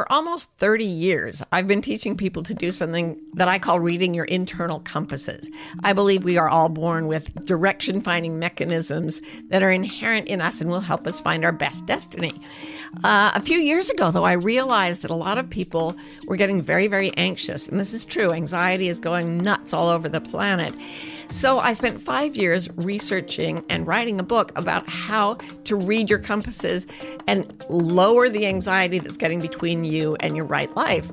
For almost 30 years, I've been teaching people to do something that I call reading your internal compasses. I believe we are all born with direction finding mechanisms that are inherent in us and will help us find our best destiny. Uh, a few years ago, though, I realized that a lot of people were getting very, very anxious. And this is true. Anxiety is going nuts all over the planet. So I spent five years researching and writing a book about how to read your compasses and lower the anxiety that's getting between you and your right life.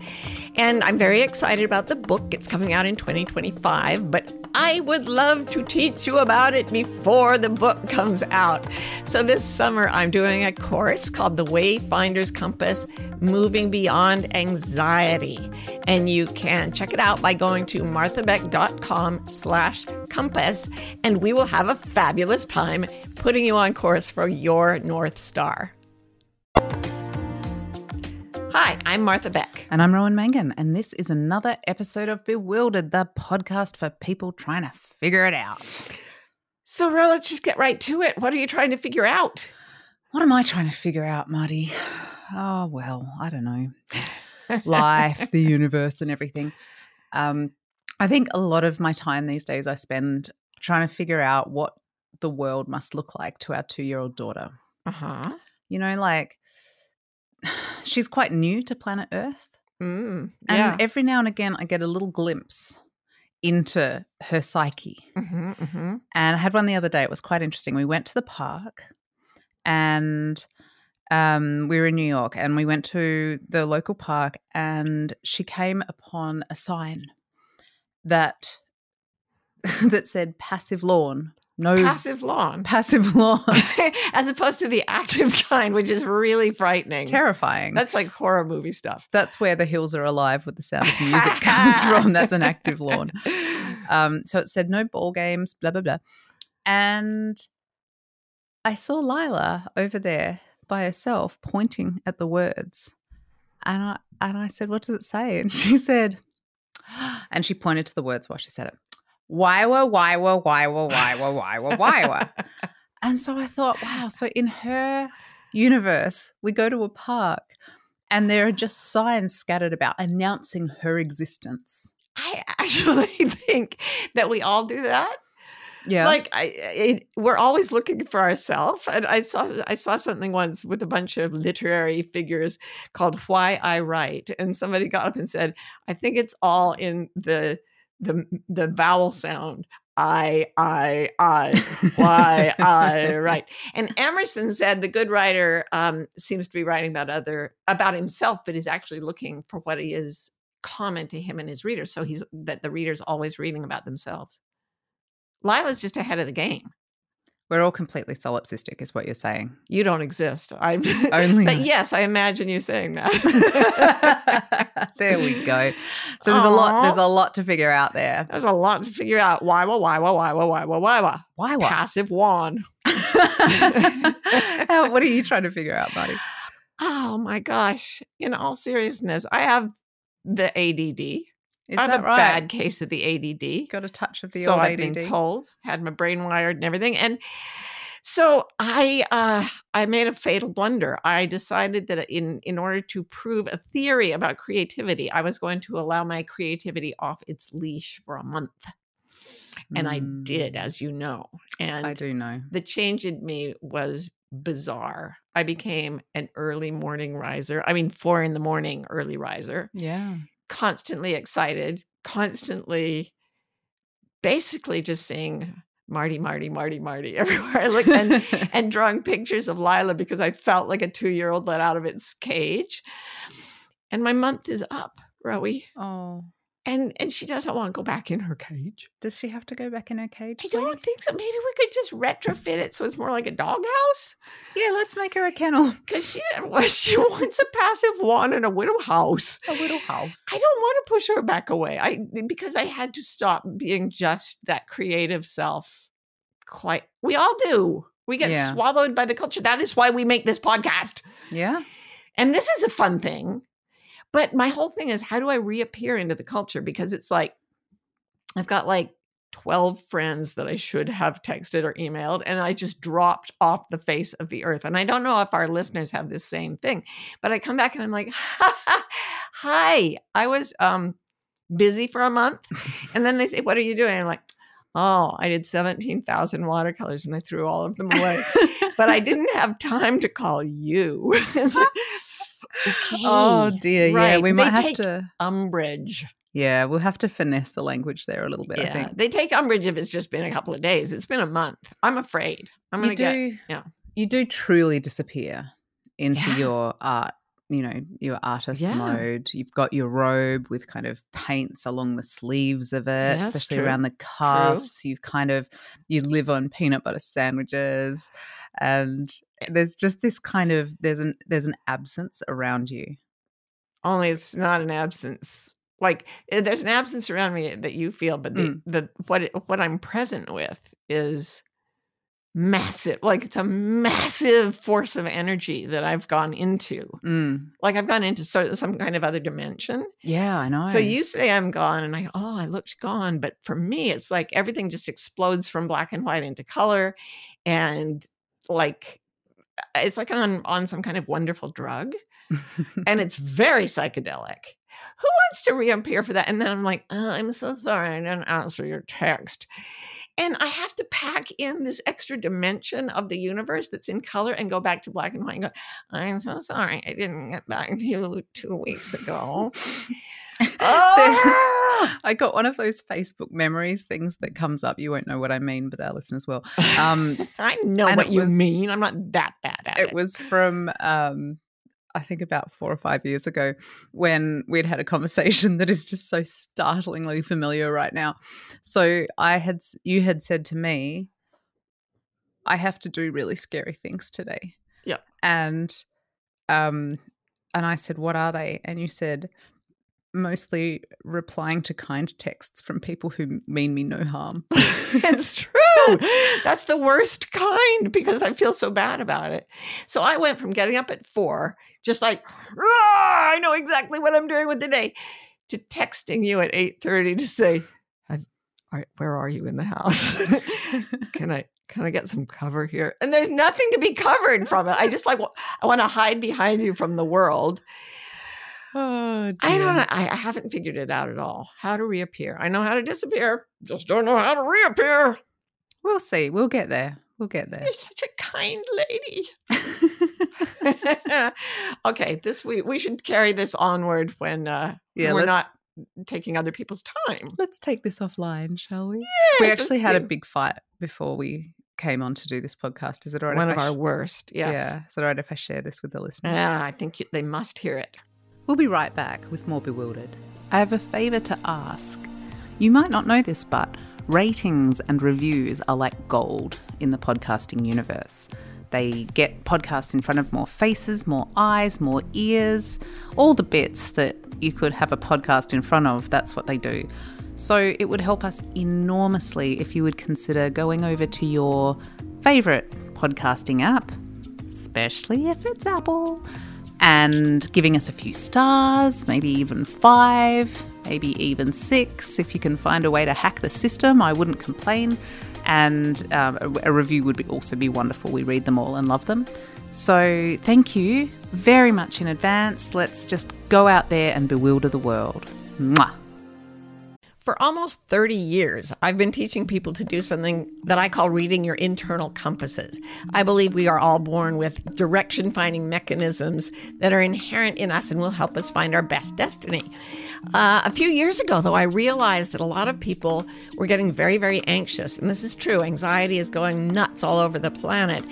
And I'm very excited about the book. It's coming out in 2025, but I would love to teach you about it before the book comes out. So this summer, I'm doing a course called The Wayfinder's Compass Moving Beyond Anxiety. And you can check it out by going to marthabeck.com slash compass, and we will have a fabulous time putting you on course for your North Star. Hi, I'm Martha Beck. And I'm Rowan Mangan, and this is another episode of Bewildered, the podcast for people trying to figure it out. So, Ro, let's just get right to it. What are you trying to figure out? What am I trying to figure out, Marty? Oh, well, I don't know. Life, the universe, and everything. Um, I think a lot of my time these days I spend trying to figure out what the world must look like to our two year old daughter. Uh huh. You know, like she's quite new to planet Earth. Mm, And every now and again, I get a little glimpse into her psyche. hmm hmm And I had one the other day. It was quite interesting. We went to the park and um, we were in New York and we went to the local park and she came upon a sign that that said passive lawn. No Passive lawn. passive lawn. As opposed to the active kind, which is really frightening. Terrifying. That's like horror movie stuff. That's where the hills are alive with the sound of music comes from. That's an active lawn. Um, so it said no ball games, blah blah blah. And I saw Lila over there by herself pointing at the words. And I and I said, What does it say? And she said, and she pointed to the words while she said it. Waiwa, waiwa, waiwa, waiwa, waiwa, waiwa. And so I thought, wow, so in her universe, we go to a park and there are just signs scattered about announcing her existence. I actually think that we all do that. Yeah. Like I, it, we're always looking for ourselves. And I saw I saw something once with a bunch of literary figures called "Why I Write," and somebody got up and said, "I think it's all in the the the vowel sound." I, I, I, why I write. And Emerson said the good writer um, seems to be writing about other about himself, but is actually looking for what he is common to him and his readers. So he's that the reader's always reading about themselves. Lila's just ahead of the game. We're all completely solipsistic, is what you're saying. You don't exist. I'm Only but yes, I imagine you saying that. there we go. So there's a lot. There's a lot to figure out there. There's a lot to figure out. Why, why, why, why, why, why, why, why, why? Why? Passive wand. What are you trying to figure out, buddy? Oh my gosh. In all seriousness, I have the ADD. Is I have a right? bad case of the ADD. Got a touch of the so I've ADD. been told. Had my brain wired and everything. And so I uh, I made a fatal blunder. I decided that in in order to prove a theory about creativity, I was going to allow my creativity off its leash for a month. And I did, Mm, as you know. And I do know. the change in me was bizarre. I became an early morning riser. I mean, four in the morning early riser Yeah. Constantly excited, constantly basically just saying Marty, Marty, Marty, Marty everywhere I looked and, and drawing pictures of Lila because I felt like a two year old let out of its cage. And my month is up, Rowie. oh. And and she doesn't want to go back in her cage. Does she have to go back in her cage? I don't think so. Maybe we could just retrofit it so it's more like a doghouse. Yeah, let's make her a kennel. Because she she wants a passive one and a widow house. A little house. I don't want to push her back away. I because I had to stop being just that creative self. Quite, we all do. We get Yeah. swallowed by the culture. That is why we make this podcast. Yeah. And this is a fun thing. But my whole thing is how do I reappear into the culture? Because it's like I've got like 12 friends that I should have texted or emailed, and I just dropped off the face of the earth. And I don't know if our listeners have this same thing, but I come back and I'm like, hi, I was um busy for a month. And then they say, What are you doing? I'm like, Oh, I did 17,000 watercolors and I threw all of them away. but I didn't have time to call you. Oh, okay. Oh dear. Yeah, right. we They might have take to. umbrage. Yeah, we'll have to finesse the language there a little bit. I Yeah, think. they take umbrage if it's just been a couple of days. It's been a month. I'm afraid. I'm you gonna get. do. yeah. You do truly disappear into Yeah. your art. You know, your artist Yeah. mode. You've got your robe with kind of paints along the sleeves of it, Yes, especially true. around the cuffs. You've kind of you live on peanut butter sandwiches, and there's just this kind of there's an there's an absence around you. Only it's not an absence. Like eh, there's an absence around me that you feel, but the Mm. the what it, what I'm present with is massive. Like it's a massive force of energy that I've gone into. Mm. Like I've gone into some kind of other dimension. Yeah, I know. So you say I'm gone, and I oh I looked gone, but for me it's like everything just explodes from black and white into color, and like it's like on on some kind of wonderful drug, and it's very psychedelic. Who wants to reappear for that? And then I'm like, oh, I'm so sorry I didn't answer your text. And I have to pack in this extra dimension of the universe that's in color and go back to black and white and go, I'm so sorry I didn't get back to you two weeks ago. Ah! I got one of those Facebook memories things that comes up. You won't know what I mean, but our listeners will. Um, I know what you was- mean. I'm not that bad at it. it was from um, I think about four or five years ago when we'd had a conversation that is just so startlingly familiar right now. So I had you had said to me, I have to do really scary things today. Yeah. And um and I said, What are they? And you said mostly replying to kind texts from people who mean me no harm. it's true. That's the worst kind because I feel so bad about it. So I went from getting up at four, just like, "Ah, I know exactly what I'm doing with the day, to texting you at 8:30 to say, where are you in the house? can I can I get some cover here? And there's nothing to be covered from it. I just like I want to hide behind you from the world. Oh, I don't know. I, I haven't figured it out at all. How to reappear. I know how to disappear. Just don't know how to reappear. We'll see. We'll get there. We'll get there. You're such a kind lady. okay, this we we should carry this onward when uh Yeah, we're not taking other people's time. Let's take this offline, shall we? Yeah, we actually had a big fight before we came on to do this podcast. Is it all right? one if of I our sh- worst. Yes. Yeah. Is it all right if I share this with the listeners? Yeah, I think you, they must hear it. We'll be right back with more Bewildered. I have a favour to ask. You might not know this, but ratings and reviews are like gold in the podcasting universe. They get podcasts in front of more faces, more eyes, more ears, all the bits that you could have a podcast in front of. That's what they do. So it would help us enormously if you would consider going over to your favourite podcasting app, especially if it's Apple, and giving us a few stars, maybe even five, maybe even six. If you can find a way to hack the system, I wouldn't complain. And um, a, a review would be also be wonderful. We read them all and love them. So thank you very much in advance. Let's just go out there and bewilder the world. Mwah. For almost 30 years, I've been teaching people to do something that I call reading your internal compasses. I believe we are all born with direction finding mechanisms that are inherent in us and will help us find our best destiny. Uh, a few years ago, though, I realized that a lot of people were getting very, very anxious. And this is true. Anxiety is going nuts all over the planet.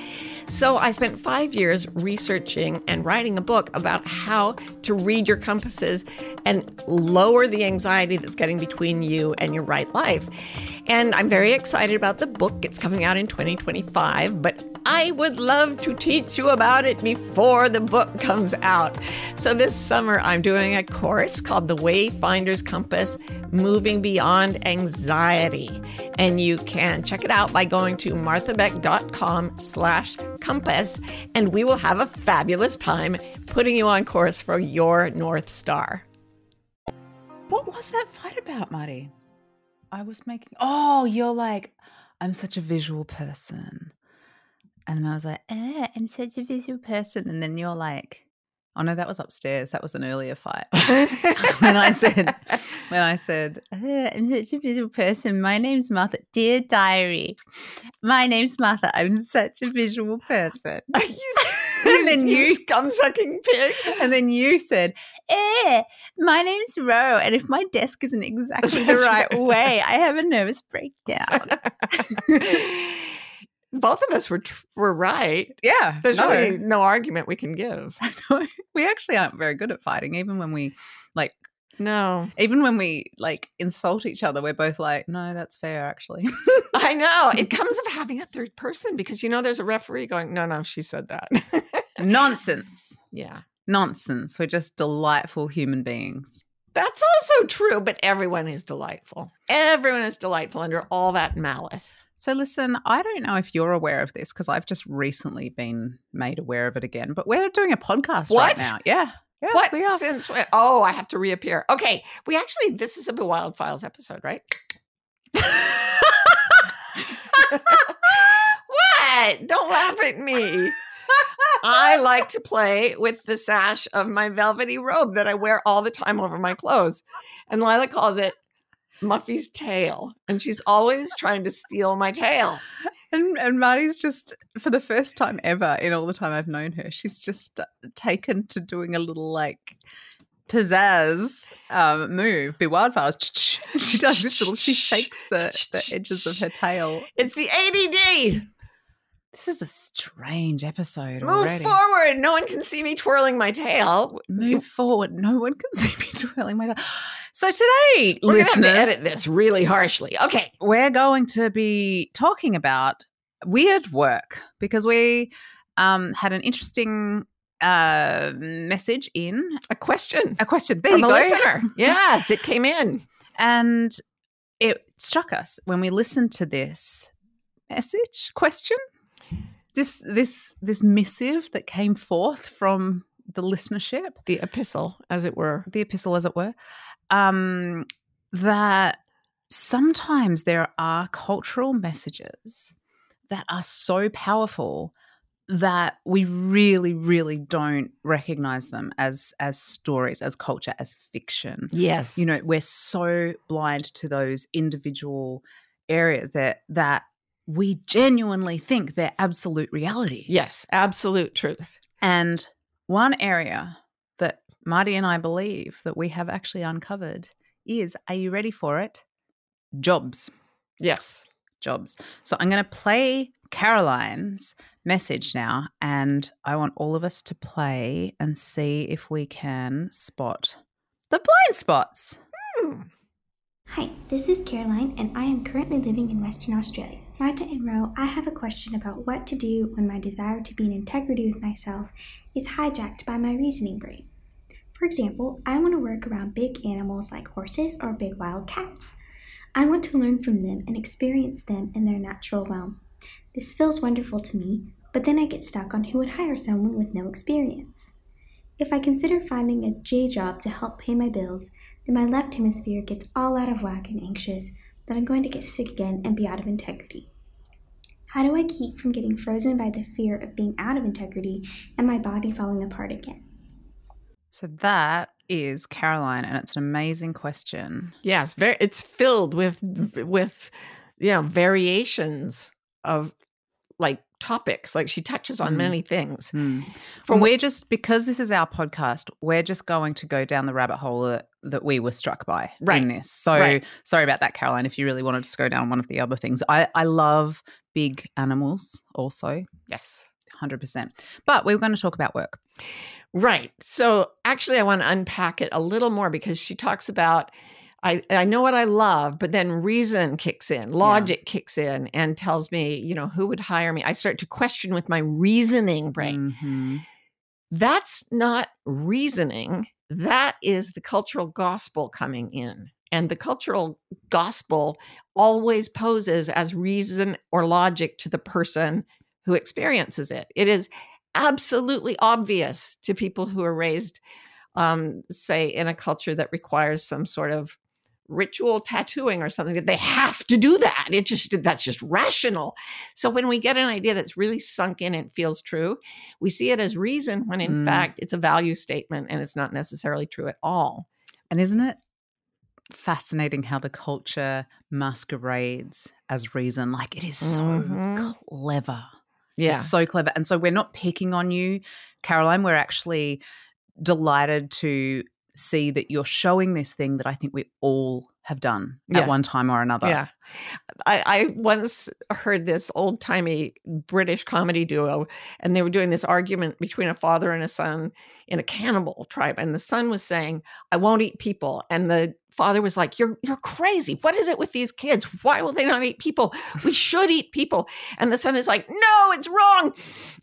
So I spent five years researching and writing a book about how to read your compasses and lower the anxiety that's getting between you and your right life. And I'm very excited about the book. It's coming out in 2025, but I would love to teach you about it before the book comes out. So this summer, I'm doing a course called The Wayfinder's Compass Moving Beyond Anxiety. And you can check it out by going to marthabeck.com slash compass, and we will have a fabulous time putting you on course for your North Star. What was that fight about, Marty? I was making. Oh, you're like, I'm such a visual person. And then I was like, eh, I'm such a visual person. And then you're like, oh no, that was upstairs. That was an earlier fight. when I said, when I said, eh, I'm such a visual person. My name's Martha. Dear diary, my name's Martha. I'm such a visual person. and then you, scum sucking pig. And then you said, Eh, my name's Ro, and if my desk isn't exactly the right right. way, I have a nervous breakdown. Both of us were tr- were right. yeah. There's no. really no argument we can give. we actually aren't very good at fighting, even when we like No, even when we like insult each other, we're both like, no, that's fair, actually. I know. It comes of having a third person because you know there's a referee going, no, no, she said that. Nonsense. yeah. Nonsense. We're just delightful human beings. That's also true, but everyone is delightful. Everyone is delightful under all that malice. So, listen, I don't know if you're aware of this because I've just recently been made aware of it again, but we're doing a podcast right now. Yeah. Yeah, what? we are. Since when? Oh, I have to reappear. Okay. We actually, this is a Wild Files episode, right? what? Don't laugh at me. I like to play with the sash of my velvety robe that I wear all the time over my clothes. And Lila calls it Muffy's tail. And she's always trying to steal my tail. And, and Marty's just, for the first time ever in all the time I've known her, she's just uh, taken to doing a little like pizzazz um, move. Be wildfires. She does this little, she shakes the, the edges of her tail. It's the ADD. This is a strange episode Move already. forward. No one can see me twirling my tail. Move forward. No one can see me twirling my tail. So today, We're gonna have to listeners, edit this really harshly. Okay. we're going to be talking about weird work because we um, had an interesting uh, message in A question a question. There from you a go. listener. Yes, it came in. And it struck us when we listened to this message question, this this this missive that came forth from the listenership, The epistle, as it were. the epistle as it were, um, that sometimes there are cultural messages that are so powerful that we really really don't recognize them as as stories as culture as fiction Yes. you know we're so blind to those individual areas that that we genuinely think they're absolute reality yes, absolute truth. and one area that marty and i believe that we have actually uncovered is are you ready for it jobs Yes. jobs so i'm going to play caroline's message now and i want all of us to play and see if we can spot the blind spots Hmm. Hi, this is Caroline, and I am currently living in Western Australia. Martha and Ro, I have a question about what to do when my desire to be in integrity with myself is hijacked by my reasoning brain. For example, I want to work around big animals like horses or big wild cats. I want to learn from them and experience them in their natural realm. This feels wonderful to me, but then I get stuck on who would hire someone with no experience. If I consider finding a J job to help pay my bills, then my left hemisphere gets all out of whack and anxious that I'm going to get sick again and be out of integrity. How do I keep from getting frozen by the fear of being out of integrity and my body falling apart again? So that is Caroline, and it's an amazing question. Yes. Very. It's filled with with you know variations of like topics. Like she touches on Mm. many things. And wh- we're just because this is our podcast, we're just going to go down the rabbit hole that, that we were struck by Right. in this. So Right. sorry about that, Caroline. If you really wanted to go down one of the other things, I I love big animals also. yes. 100%. But we were going to talk about work. Right. So actually, I want to unpack it a little more because she talks about I, I know what I love, but then reason kicks in, logic kicks in and tells me, you know, who would hire me? I start to question with my reasoning brain. Mhm. That's not reasoning. That is the cultural gospel coming in. And the cultural gospel always poses as reason or logic to the person who experiences it. It is absolutely obvious to people who are raised, um, say, in a culture that requires some sort of ritual tattooing or something that they have to do that it just that's just rational so when we get an idea that's really sunk in and feels true we see it as reason when in Mm. fact it's a value statement and it's not necessarily true at all And isn't it fascinating how the culture masquerades as reason? Like it is so Mhm. clever. yeah It's so clever. And so we're not picking on you, Caroline. We're actually delighted to see that you're showing this thing that I think we all have done Yeah. at one time or another. Yeah. I, I once heard this old timey British comedy duo, and they were doing this argument between a father and a son in a cannibal tribe. And the son was saying, I won't eat people. And the father was like, You're you're crazy. What is it with these kids? Why will they not eat people? We should eat people. And the son is like, No, it's wrong.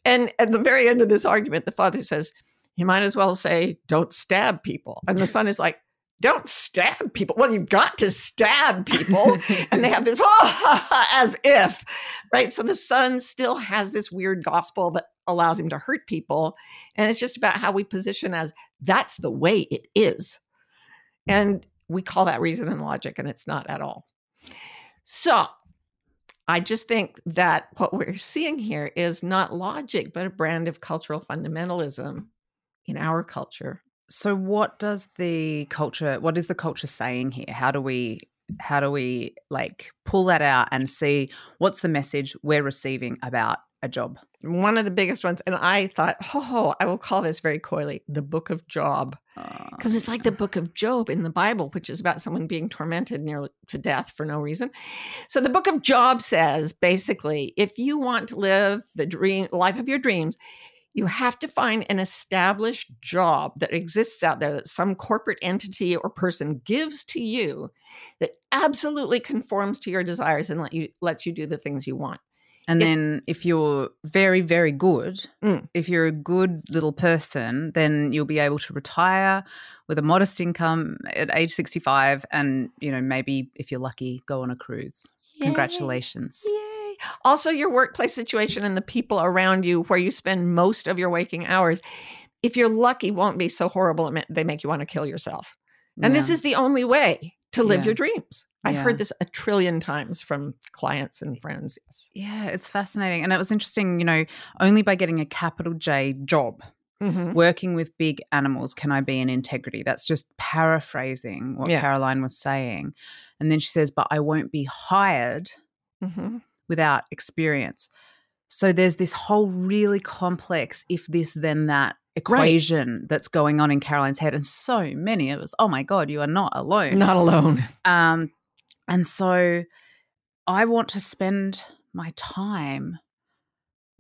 And at the very end of this argument, the father says, You might as well say, Don't stab people. And the son is like, don't stab people. Well, you've got to stab people. and they have this, oh, as if, right? So the son still has this weird gospel that allows him to hurt people. And it's just about how we position as that's the way it is. And we call that reason and logic, and it's not at all. So I just think that what we're seeing here is not logic, but a brand of cultural fundamentalism in our culture. So what does the culture what is the culture saying here? How do we how do we like pull that out and see what's the message we're receiving about a job? one of the biggest ones. And I thought, oh, I will call this very coyly the book of Job. Because it's like the book of Job in the Bible, which is about someone being tormented nearly to death for no reason. So the book of Job says basically, if you want to live the dream life of your dreams, you have to find an established job that exists out there that some corporate entity or person gives to you that absolutely conforms to your desires and let you lets you do the things you want. And If- then if you're very, very good, Mm. if you're a good little person, then you'll be able to retire with a modest income at age 65 and, you know, maybe if you're lucky, go on a cruise. Yay. Congratulations. Yay. Also, your workplace situation and the people around you where you spend most of your waking hours, if you're lucky, won't be so horrible they make you want to kill yourself. And this is the only way to live Yeah. your dreams. I've Yeah. heard this a trillion times from clients and friends. Yes. Yeah, it's fascinating. And it was interesting, you know, only by getting a capital J job, Mhm. working with big animals, can I be in integrity. That's just paraphrasing what Yeah. Caroline was saying. And then she says, but I won't be hired Mhm. Without experience. So there's this whole really complex if this, then that equation that's going on in Caroline's head. And so many of us, oh my God, you are not alone. Not alone. Um, and so I want to spend my time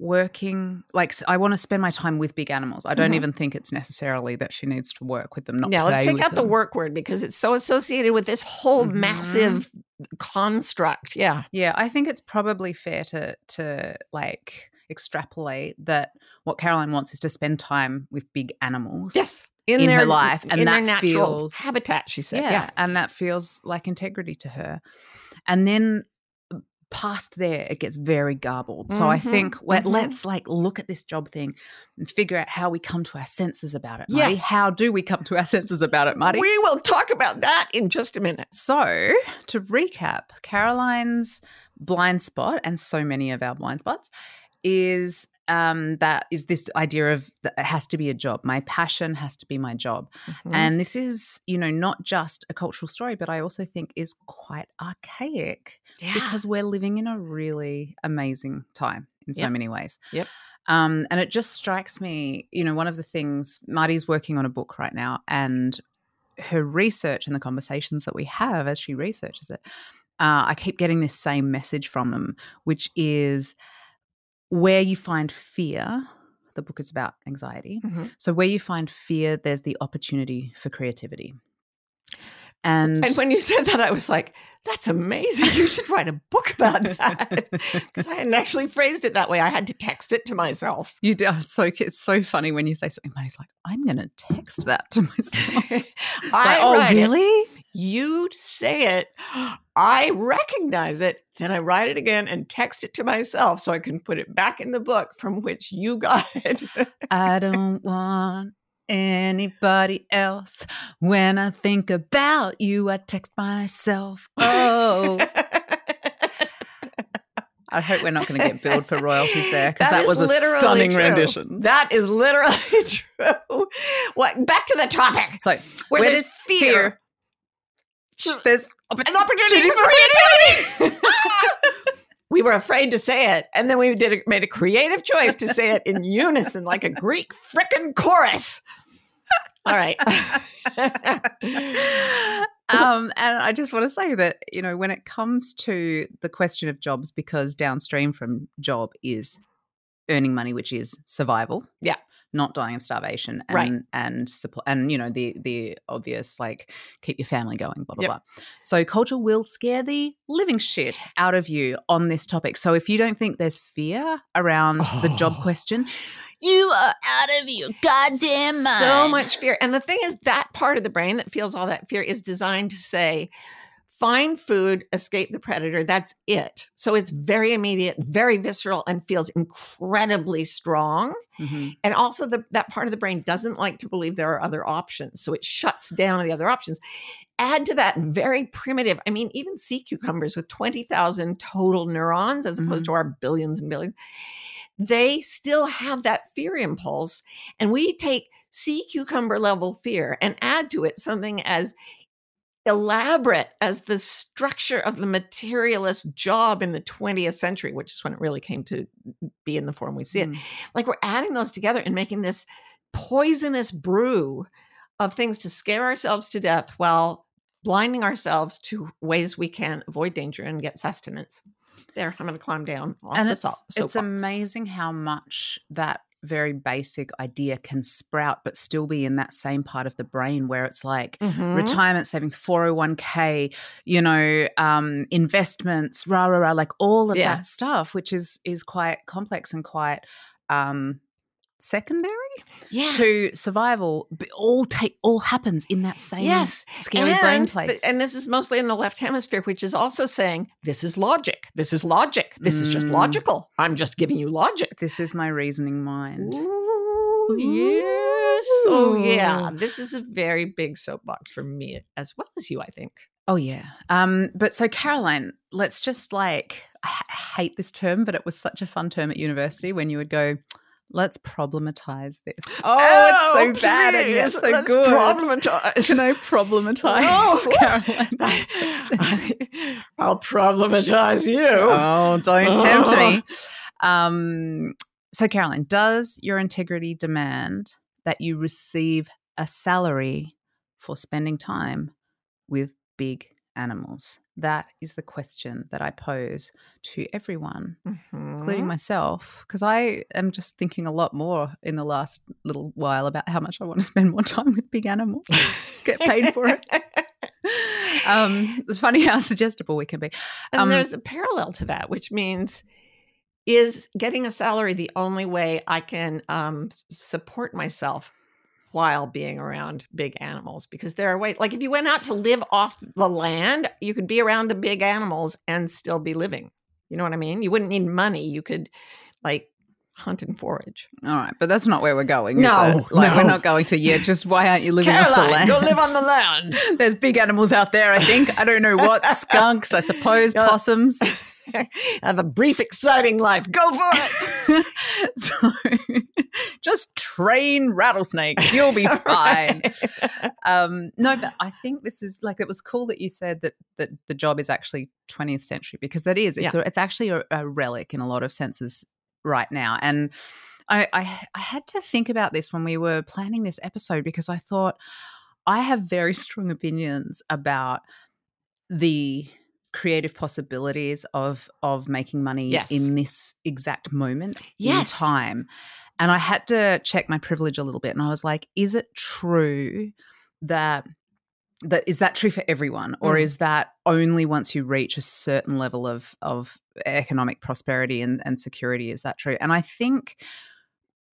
working like I want to spend my time with big animals. I don't Mhm. even think it's necessarily that she needs to work with them. Not yeah, let's take out the work word because it's so associated with this whole Mhm. massive construct. Yeah. Yeah, I think it's probably fair to to like extrapolate that what Caroline wants is to spend time with big animals. Yes. In her their, life, and in their that natural feels- habitat, she said. yeah, Yeah. and that feels like integrity to her. And then past there, it gets very garbled. So I Mhm, think let, mhm. let's like look at this job thing and figure out how we come to our senses about it. Marty. Yes. How do we come to our senses about it, Marty? We will talk about that in just a minute. So, to recap, Caroline's blind spot, and so many of our blind spots, is um, that is this idea of that it has to be a job. My passion has to be my job. Mhm. And this is, you know, not just a cultural story, but I also think is quite archaic yeah. because we're living in a really amazing time in so Yep. many ways. Yep. Um, and it just strikes me, you know, one of the things Marty's working on a book right now, and her research and the conversations that we have as she researches it, uh, I keep getting this same message from them, which is where you find fear, the book is about anxiety. Mhm. So where you find fear, there's the opportunity for creativity. And, And when you said that, I was like, that's amazing. You should write a book about that. Because I hadn't actually phrased it that way. I had to text it to myself. you do so it's so funny when you say something. Money's like, I'm going to text that to myself. I Like, oh, write it, really? You say it. I recognize it. Then I write it again and text it to myself so I can put it back in the book from which you got it. I don't want anybody else. When I think about you, I text myself. Oh, I hope we're not going to get billed for royalties there because that was a stunning true. rendition. That is literally true. What? Back to the topic. So Where, where there's there's fear, there's an opportunity for creativity. we were afraid to say it, and then we did a, made a creative choice to say it in unison, like a Greek frickin' chorus. All right. um, and I just want to say that, you know, when it comes to the question of jobs, because downstream from job is earning money, which is survival. Yeah. Not dying of starvation and Right. and supply and you know the the obvious like keep your family going blah blah Yep. blah. So culture will scare the living shit out of you on this topic. So if you don't think there's fear around the job Oh. question, you are out of your goddamn mind. so much fear. And the thing is, that part of the brain that feels all that fear is designed to say, find food, escape the predator. That's it. So it's very immediate, very visceral, and feels incredibly strong. Mhm. And also, the, that part of the brain doesn't like to believe there are other options. So it shuts down the other options. Add to that very primitive, I mean, even sea cucumbers with 20,000 total neurons as opposed Mhm. to our billions and billions, they still have that fear impulse. And we take sea cucumber level fear and add to it something as elaborate as the structure of the materialist job in the 20th century, which is when it really came to be in the form we see it Mm. like we're adding those together and making this poisonous brew of things to scare ourselves to death while blinding ourselves to ways we can avoid danger and get sustenance. There, I'm going to climb down off and the it's it's amazing how much that very basic idea can sprout but still be in that same part of the brain where it's like Mhm. retirement savings 401k you know um investments rah rah rah like all of Yeah. that stuff which is is quite complex and quite um secondary yeah. to survival all take all happens in that same Yes, scary brain And th- place And this is mostly in the left hemisphere, which is also saying, this is logic. This is logic. This is just Mm. logical. I'm just giving you logic. this is my reasoning mind Ooh, yes. Oh, yeah. This is a very big soapbox for me as well as you, I think. Oh yeah. Um but so Caroline, let's just like I hate this term but it was such a fun term at university when you would go let's problematize this. Oh, it's so bad and yet so let's good. Problematize. Can I problematize Oh. Caroline? I'll problematize you. oh, don't tempt Oh. me. Um so Caroline, does your integrity demand that you receive a salary for spending time with big animals? That is the question that I pose to everyone, including Mhm. myself, because I am just thinking a lot more in the last little while about how much I want to spend more time with big animals. Get paid for it. Um, it's funny how suggestible we can be. And Um, there's a parallel to that, which means is getting a salary the only way I can um, support myself while being around big animals? Because there are ways, like if you went out to live off the land, you could be around the big animals and still be living. You know what I mean? You wouldn't need money. You could like hunt and forage. All right, but that's not where we're going. No, like we're not going to. Yeah, just why aren't you living off the Caroline, land? go live on the land. There's big animals out there. I think I don't know what skunks. I suppose possums. Have a brief, exciting life. Go for it. so just train rattlesnakes. You'll be fine. um, no, but I think this is like it was cool that you said that that the job is actually 20th century because that is it's a, it's actually a, a relic in a lot of senses right now and. I, I I had to think about this when we were planning this episode because I thought I have very strong opinions about the creative possibilities of of making money Yes. in this exact moment Yes. in time. And I had to check my privilege a little bit and I was like, is it true that that is that true for everyone or Mm. is that only once you reach a certain level of of economic prosperity and, and security is that true and i think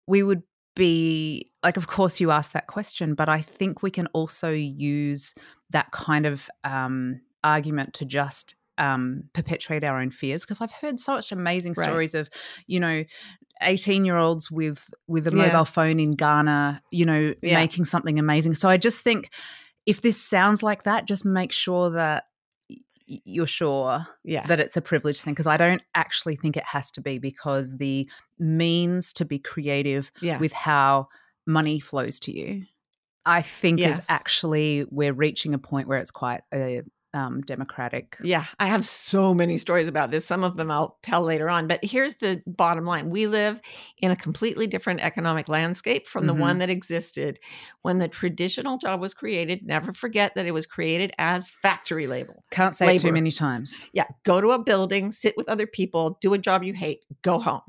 we would be like of course you asked that question but i think we can also use that kind of um, argument to just um, perpetuate our own fears because i've heard such amazing Right. stories of you know 18 year olds with with a Yeah. mobile phone in ghana you know Yeah. making something amazing so i just think if this sounds like that just make sure that you're sure Yeah. that it's a privileged thing because I don't actually think it has to be because the means to be creative yeah. with how money flows to you, I think is actually we're reaching a point where it's quite a um, democratic. Yeah, I have so many stories about this. Some of them I'll tell later on. But here's the bottom line we live in a completely different economic landscape from the Mhm. one that existed when the traditional job was created. Never forget that it was created as factory labor. Can't say it too many times. Yeah, go to a building, sit with other people, do a job you hate, go home.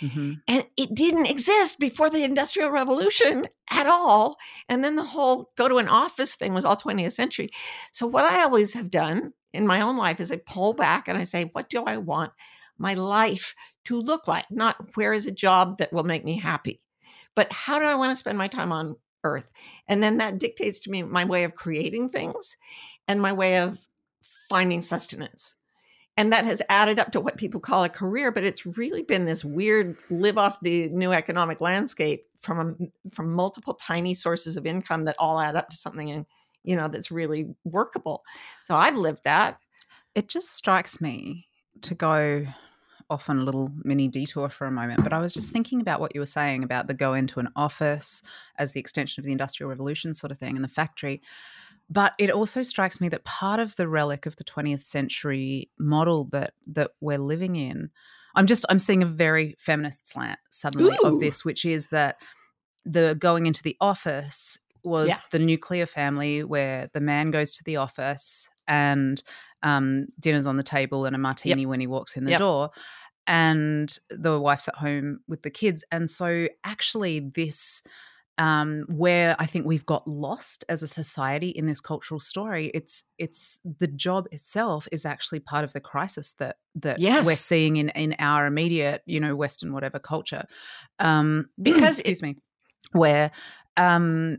Mhm. And it didn't exist before the Industrial Revolution at all. And then the whole go to an office thing was all 20th century. So, what I always have done in my own life is I pull back and I say, what do I want my life to look like? Not where is a job that will make me happy, but how do I want to spend my time on earth? And then that dictates to me my way of creating things and my way of finding sustenance and that has added up to what people call a career but it's really been this weird live off the new economic landscape from a, from multiple tiny sources of income that all add up to something and you know that's really workable so i've lived that It just strikes me to go off on a little mini detour for a moment, but I was just thinking about what you were saying about the go into an office as the extension of the Industrial Revolution sort of thing and the factory. But it also strikes me that part of the relic of the 20th century model that that we're living in, I'm just I'm seeing a very feminist slant suddenly Ooh. of this, which is that the going into the office was Yeah. the nuclear family where the man goes to the office and um, dinner's on the table and a martini when he walks in the Yep. door and the wife's at home with the kids and so actually this um, where I think we've got lost as a society in this cultural story. It's it's the job itself is actually part of the crisis that that we're seeing in in our immediate, you know, Western whatever culture. Um, Because excuse me, where um,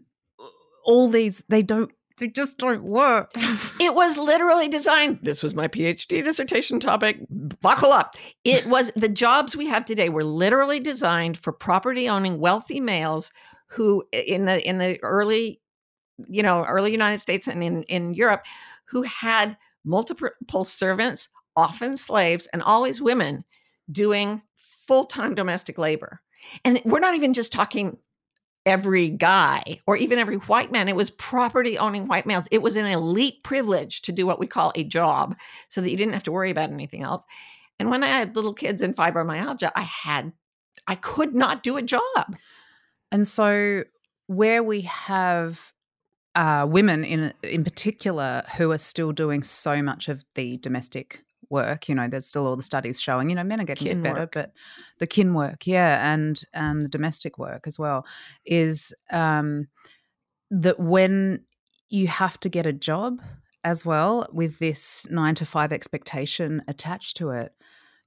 all these they don't they just don't work. it was literally designed this was my phd dissertation topic buckle up it was the jobs we have today were literally designed for property owning wealthy males who in the in the early you know early united states and in in europe who had multiple servants often slaves and always women doing full-time domestic labor and we're not even just talking every guy or even every white man. It was property owning white males. It was an elite privilege to do what we call a job so that you didn't have to worry about anything else. And when I had little kids and fibromyalgia, I had, I could not do a job. And so, where we have uh, women in in particular who are still doing so much of the domestic work, you know, there's still all the studies showing, you know, men are getting a Kin bit better, work. but the kin work, yeah, and and the domestic work as well, is um, that when you have to get a job as well with this nine to five expectation attached to it,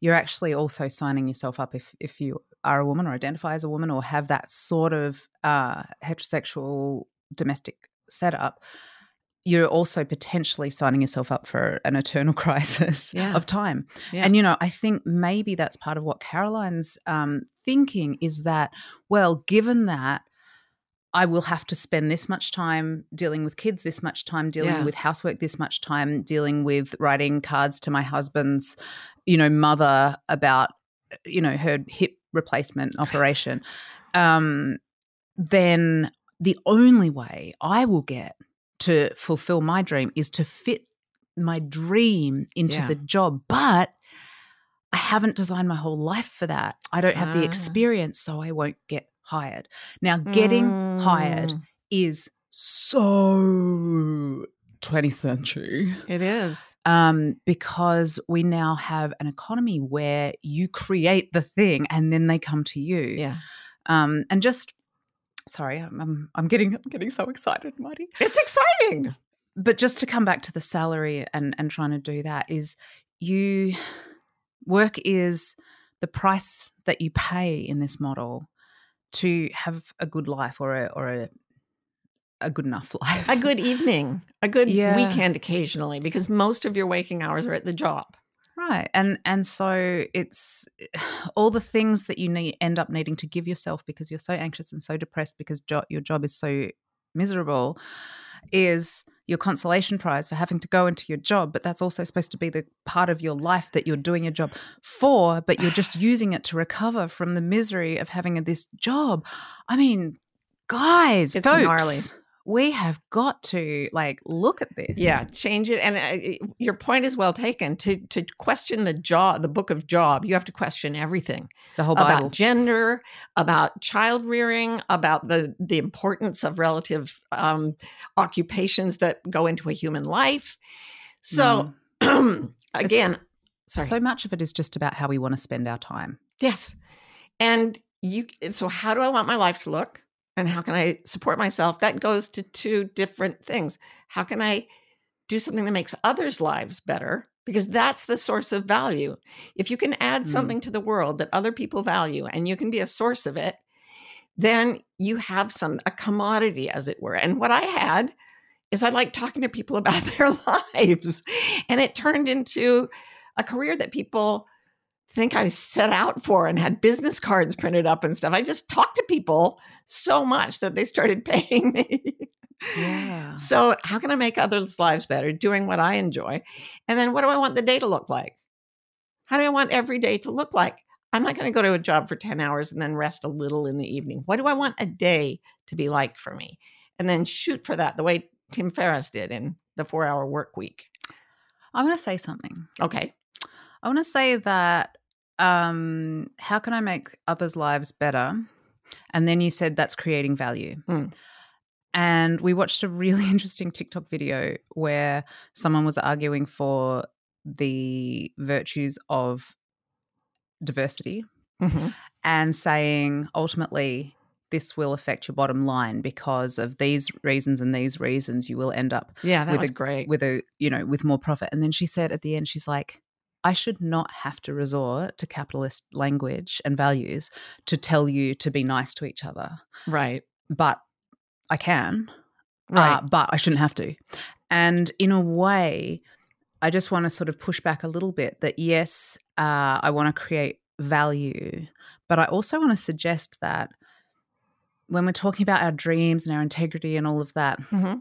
you're actually also signing yourself up if if you are a woman or identify as a woman or have that sort of uh, heterosexual domestic setup, you're also potentially signing yourself up for an eternal crisis Yeah. of time. Yeah. And, you know, I think maybe that's part of what Caroline's um, thinking is that, well, given that I will have to spend this much time dealing with kids, this much time dealing Yeah. with housework, this much time dealing with writing cards to my husband's, you know, mother about, you know, her hip replacement operation. Um, then the only way I will get to fulfill my dream is to fit my dream into Yeah. the job. But I haven't designed my whole life for that. I don't have the Ah. experience, so I won't get hired. Now, getting hired Mm. is so 20th century It is. um, because we now have an economy where you create the thing and then they come to you. Yeah. Um, and just sorry, I'm, I'm I'm getting I'm getting so excited, Marty. It's exciting. But just to come back to the salary and and trying to do that is you work is the price that you pay in this model to have a good life or a or a a good enough life. A good evening, a good Yeah. weekend occasionally, because most of your waking hours are at the job. Right. And and so it's all the things that you need end up needing to give yourself because you're so anxious and so depressed because jo- your job is so miserable is your consolation prize for having to go into your job but that's also supposed to be the part of your life that you're doing your job for but you're just using it to recover from the misery of having this job i mean guys It's folks, gnarly. We have got to like look at this Yeah, change it. And uh, your point is well taken. To to question the job, the book of job, you have to question everything the whole bible about gender, about child rearing, about the the importance of relative um, occupations that go into a human life. So again, sorry. So much of it is just about how we want to spend our time. Yes. And you so how do I want my life to look? And how can I support myself? That goes to two different things. How can I do something that makes others' lives better? Because that's the source of value. If you can add Mm. something to the world that other people value and you can be a source of it, then you have some a commodity as it were. And what I had is I like talking to people about their lives. And it turned into a career that people think I set out for and had business cards printed up and stuff. I just talked to people so much that they started paying me. Yeah. So, how can I make others' lives better doing what I enjoy? And then, what do I want the day to look like? How do I want every day to look like? I'm not going to go to a job for 10 hours and then rest a little in the evening. What do I want a day to be like for me? And then shoot for that the way Tim Ferriss did in the four hour work week. I'm going to say something. Okay. I want to say that um, how can I make others' lives better? And then you said that's creating value. Mm. And we watched a really interesting TikTok video where someone was arguing for the virtues of diversity Mhm. and saying ultimately this will affect your bottom line because of these reasons and these reasons you will end up Yeah, that With was a- great. with a you know with more profit and then she said at the end she's like i should not have to resort to capitalist language and values to tell you to be nice to each other right. but i can Right. uh, but i shouldn't have to and in a way i just want to sort of push back a little bit that yes uh, i want to create value but i also want to suggest that when we're talking about our dreams and our integrity and all of that Mhm.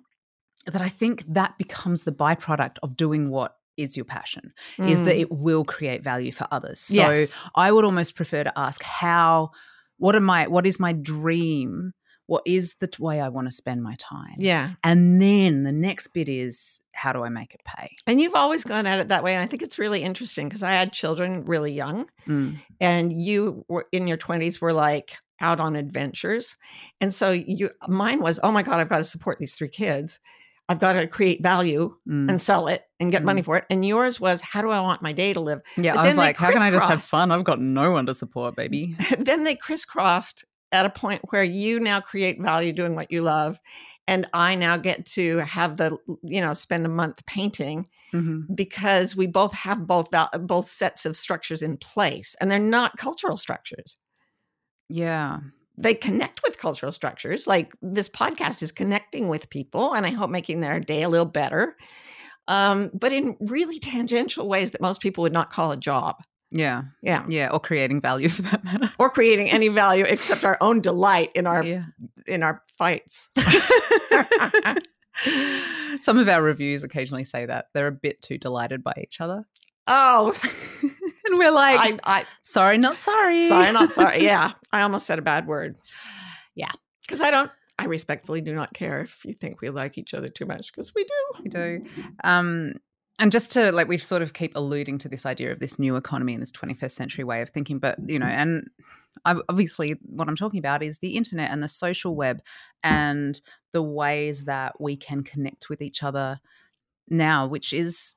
that I think that becomes the byproduct of doing what is your passion is that Mm. it will create value for others. So Yes. I would almost prefer to ask how what am I what is my dream? What is the way I want to spend my time? Yeah. And then the next bit is how do I make it pay? And you've always gone at it that way. And I think it's really interesting because I had children really young Mm. and you were in your 20s were like out on adventures. And so you mine was, oh my God, I've got to support these three kids. I've got to create value Mm. and sell it and get money for it. And yours was, how do I want my day to live? Yeah, but I then was like, how can I just have fun? I've got no one to support, baby. then they crisscrossed at a point where you now create value doing what you love. And I now get to have the, you know, spend a month painting Mhm. because we both have both val- both sets of structures in place and they're not cultural structures Yeah. They connect with cultural structures like this podcast is connecting with people and i hope making their day a little better um, but in really tangential ways that most people would not call a job Yeah. yeah Yeah. Or creating value for that matter. or creating any value except our own delight in our Yeah. in our fights Some of our reviews occasionally say that they're a bit too delighted by each other. oh and we're like, I, I sorry, not sorry. sorry not sorry yeah i almost said a bad word Yeah. because i don't i respectfully do not care if you think we like each other too much because we do We do. Um, and just to like, we've sort of keep alluding to this idea of this new economy and this 21st century way of thinking, but you know, and obviously, what I'm talking about is the internet and the social web and the ways that we can connect with each other now, which is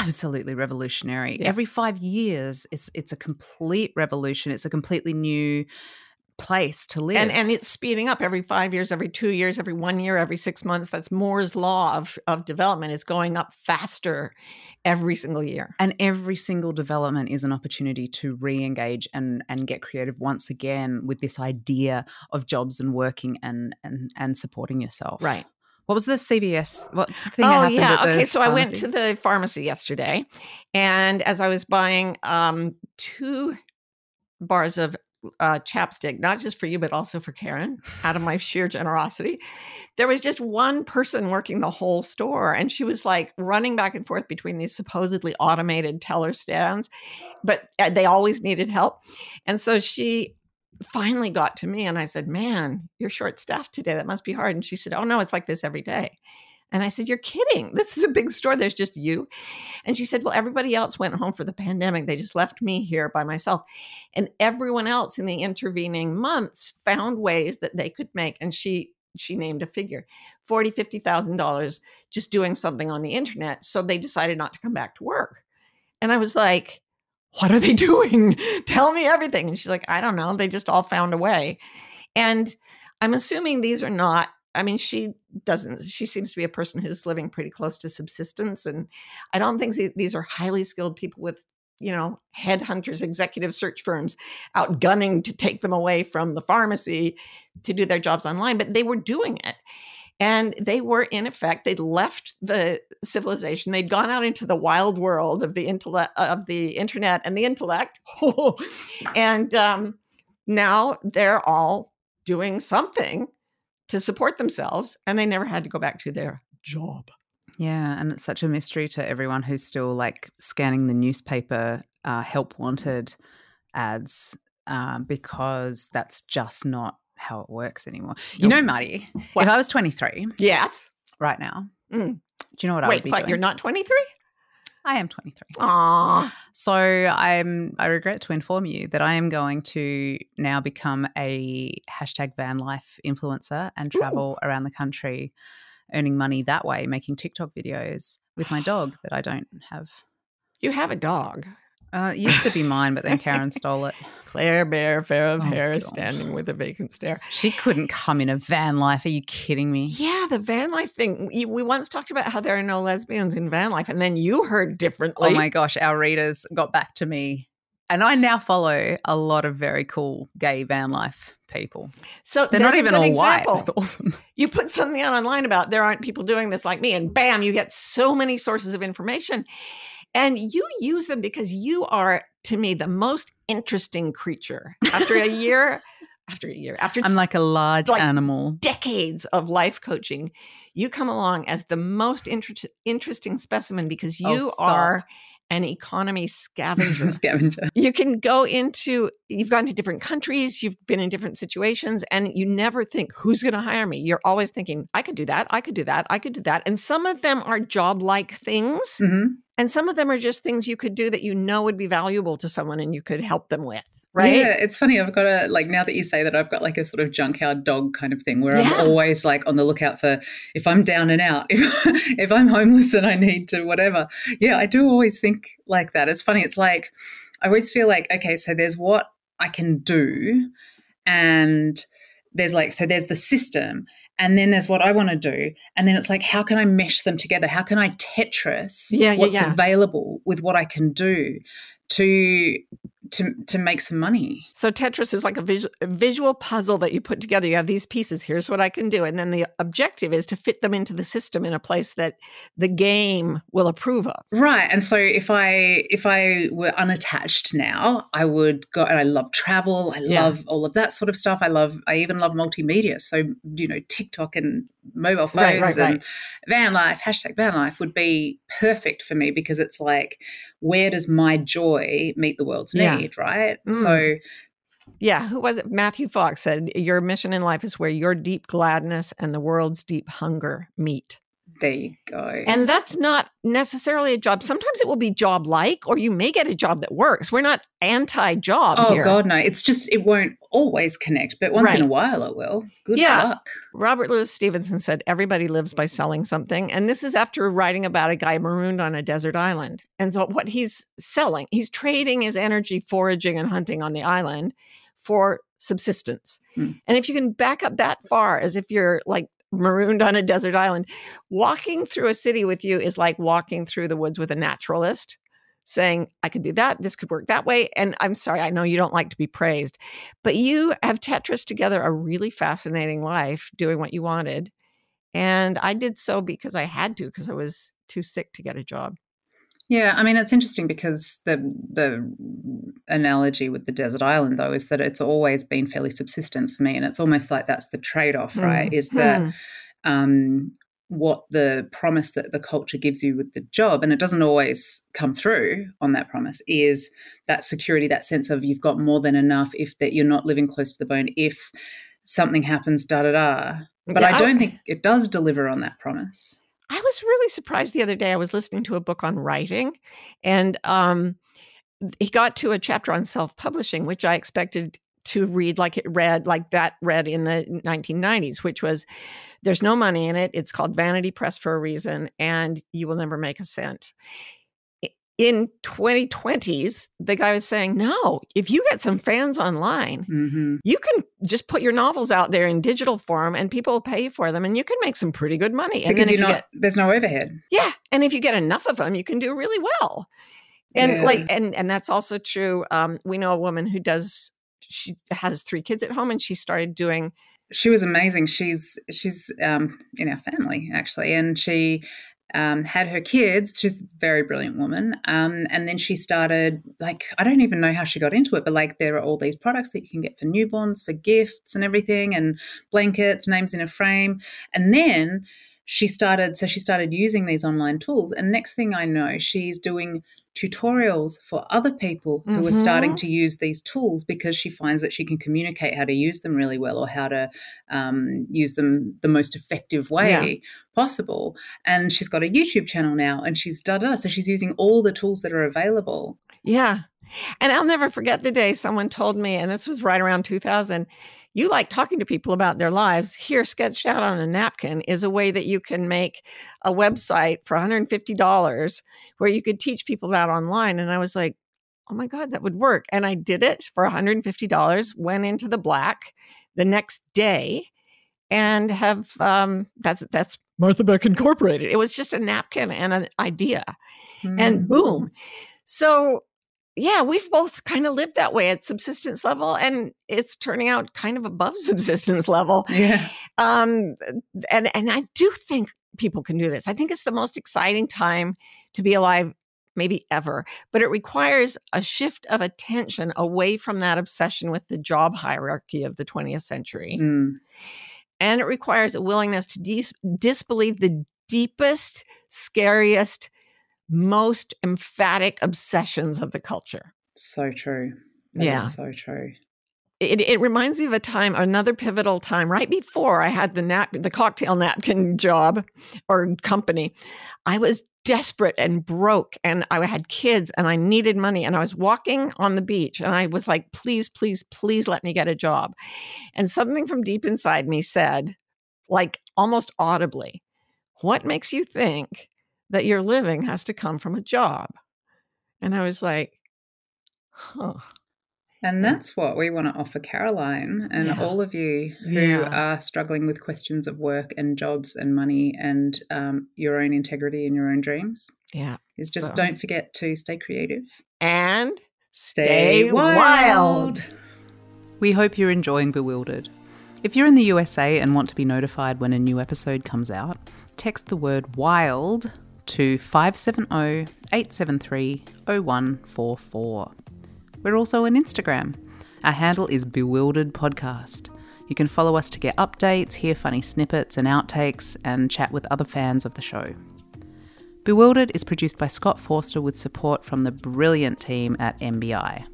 absolutely revolutionary. Yeah. Every five years, it's it's a complete revolution. It's a completely new place to live. and and it's speeding up every five years, every two years, every one year, every six months. That's Moore's law of of development. It's going up faster every single year. and every single development is an opportunity to re-engage and and get creative once again with this idea of jobs and working and and and supporting yourself. Right. What was the CVS? What's the thing Oh yeah. at the Okay. So I went to the pharmacy yesterday, and as I was buying um, two bars of uh, chapstick, not just for you but also for Karen, out of my sheer generosity, there was just one person working the whole store, and she was like running back and forth between these supposedly automated teller stands, but uh, they always needed help, and so she finally got to me and I said, Man, you're short staffed today. That must be hard. And she said, Oh, no, it's like this every day. And I said, You're kidding. This is a big store. There's just you. And she said, Well, everybody else went home for the pandemic. They just left me here by myself. And everyone else in the intervening months found ways that they could make. And she, she named a figure forty, fifty thousand dollars just doing something on the internet. So they decided not to come back to work. And I was like, what are they doing? Tell me everything. And she's like, I don't know. They just all found a way. And I'm assuming these are not, I mean, she doesn't, she seems to be a person who's living pretty close to subsistence. And I don't think these are highly skilled people with, you know, headhunters, executive search firms out gunning to take them away from the pharmacy to do their jobs online, but they were doing it. And they were, in effect, they'd left the civilization. They'd gone out into the wild world of the intellect, of the internet and the intellect, and um, now they're all doing something to support themselves, and they never had to go back to their job. Yeah, and it's such a mystery to everyone who's still like scanning the newspaper uh, help wanted ads uh, because that's just not how it works anymore. You know, Marty, What? if I was 23 Yes. right now, Mm. do you know what I Wait, would be but doing? you're not 23? I am 23. Aw. So I'm I regret to inform you that I am going to now become a hashtag van life influencer and Ooh. travel around the country earning money that way, making TikTok videos with my dog that I don't have. You have a dog. Uh, it used to be mine, but then Karen stole it. Claire Bear, fair of Oh, hair, God. standing with a vacant stare. She couldn't come in a van life. Are you kidding me? Yeah, the van life thing. We, we once talked about how there are no lesbians in van life, and then you heard differently. Oh my gosh, our readers got back to me. And I now follow a lot of very cool gay van life people. So They're not even all example. white. That's awesome. You put something out online about there aren't people doing this like me, and bam, you get so many sources of information. And you use them because you are, to me, the most interesting creature. After a year, after a year, after I'm like a large Like- animal. decades of life coaching, you come along as the most inter- interesting specimen because Oh, you stop. are an economy scavenger. Scavenger. you can go into you've gone to different countries you've been in different situations and you never think who's going to hire me you're always thinking i could do that i could do that i could do that and some of them are job like things hmm and some of them are just things you could do that you know would be valuable to someone and you could help them with right Yeah, it's funny. I've got a like now that you say that, I've got like a sort of junkyard dog kind of thing where Yeah. I'm always like on the lookout for if I'm down and out, if if I'm homeless and I need to whatever. Yeah, I do always think like that. It's funny. It's like I always feel like okay, so there's what I can do, and there's like so there's the system. And then there's what I want to do. And then it's like, how can I mesh them together? How can I Tetris Yeah, yeah, what's yeah. available with what I can do to to to make some money? so tetris is like a visual, a visual puzzle that you put together you have these pieces here's what i can do and then the objective is to fit them into the system in a place that the game will approve of Right. And so if I if I were unattached now, I would go and I love travel. I Yeah. love all of that sort of stuff. I love I even love multimedia. So, you know, TikTok and mobile phones Right, right, and right. van life, hashtag van life would be perfect for me because it's like, where does my joy meet the world's Yeah. need? Right. Mm. So Yeah, who was it? Matthew Fox said, Your mission in life is where your deep gladness and the world's deep hunger meet. There you go. And that's not necessarily a job. Sometimes it will be job like, or you may get a job that works. We're not anti job. oh here. God, no! It's just it won't always connect, but once in a while it will. Good Yeah. luck. Robert Louis Stevenson said, Everybody lives by selling something. And this is after writing about a guy marooned on a desert island. And so, what he's selling, he's trading his energy foraging and hunting on the island for subsistence. Hmm. And if you can back up that far, as if you're like marooned on a desert island, walking through a city with you is like walking through the woods with a naturalist. Saying, I could do that, this could work that way. And I'm sorry, I know you don't like to be praised, but you have Tetris together a really fascinating life doing what you wanted. And I did so because I had to, because I was too sick to get a job. Yeah, I mean it's interesting because the the analogy with the desert island though is that it's always been fairly subsistence for me, and it's almost like that's the trade off, right? Is that Hmm. um, what the promise that the culture gives you with the job, and it doesn't always come through on that promise, is that security, that sense of you've got more than enough if that you're not living close to the bone, if something happens, da da da. But Yeah, I I- don't think it does deliver on that promise. I was really surprised the other day. I was listening to a book on writing, and um, he got to a chapter on self publishing, which I expected to read like it read, like that read in the 1990s, which was there's no money in it. It's called Vanity Press for a reason, and you will never make a cent. In 2020s, the guy was saying, no, if you get some fans online, hmm you can just put your novels out there in digital form and people will pay for them and you can make some pretty good money. And Because you not, get there's no overhead. yeah, and if you get enough of them, you can do really well. And Yeah. like and and that's also true. Um, we know a woman who does she has three kids at home and she started doing she was amazing. She's she's um, in our family actually, and she um, had her kids. She's a very brilliant woman. Um, and then she started like I don't even know how she got into it, but like there are all these products that you can get for newborns, for gifts and everything, and blankets, names in a frame. And then she started so she started using these online tools. And next thing I know, she's doing tutorials for other people who are starting Mhm. to use these tools because she finds that she can communicate how to use them really well or how to um, use them the most effective way Yeah. Possible. And she's got a YouTube channel now and she's da da. So she's using all the tools that are available. yeah. And I'll never forget the day someone told me, and this was right around 2000, you like talking to people about their lives. Here, sketched out on a napkin is a way that you can make a website for $150 where you could teach people that online. And I was like, oh my God, that would work. And I did it for $150, went into the black the next day and have um that's that's Martha Beck Incorporated. It was just a napkin and an idea and Mm. boom. So yeah, we've both kind of lived that way at subsistence level and it's turning out kind of above subsistence level. Yeah. Um and and I do think people can do this. I think it's the most exciting time to be alive maybe ever, but it requires a shift of attention away from that obsession with the job hierarchy of the 20th century. Mm. And it requires a willingness to dis- disbelieve the deepest, scariest, most emphatic obsessions of the culture. So true. That Yeah. so true. It, it reminds me of a time, another pivotal time, right before I had the nap, the cocktail napkin job or company. I was desperate and broke, and I had kids, and I needed money, and I was walking on the beach, and I was like, "Please, please, please, let me get a job." And something from deep inside me said, like almost audibly, "What makes you think that your living has to come from a job?" And I was like, "Huh." And that's what we want to offer Caroline and Yeah. all of you who Yeah. are struggling with questions of work and jobs and money and um, your own integrity and your own dreams. Yeah. Is just So- don't forget to stay creative, And stay, Stay wild. wild. We hope you're enjoying Bewildered. If you're in the USA and want to be notified when a new episode comes out, text the word WILD to oh, 570 873 0144. We're also on Instagram. Our handle is Bewildered Podcast. You can follow us to get updates, hear funny snippets and outtakes, and chat with other fans of the show. Bewildered is produced by Scott Forster with support from the brilliant team at MBI.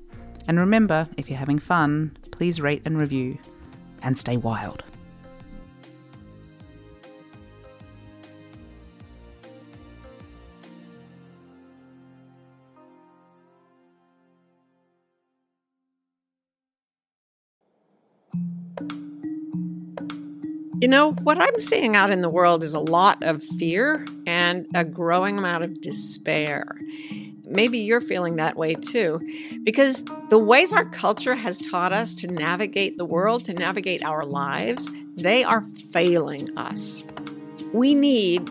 And remember, if you're having fun, please rate and review. And stay wild. You know, what I'm seeing out in the world is a lot of fear and a growing amount of despair. Maybe you're feeling that way too, because the ways our culture has taught us to navigate the world, to navigate our lives, they are failing us. We need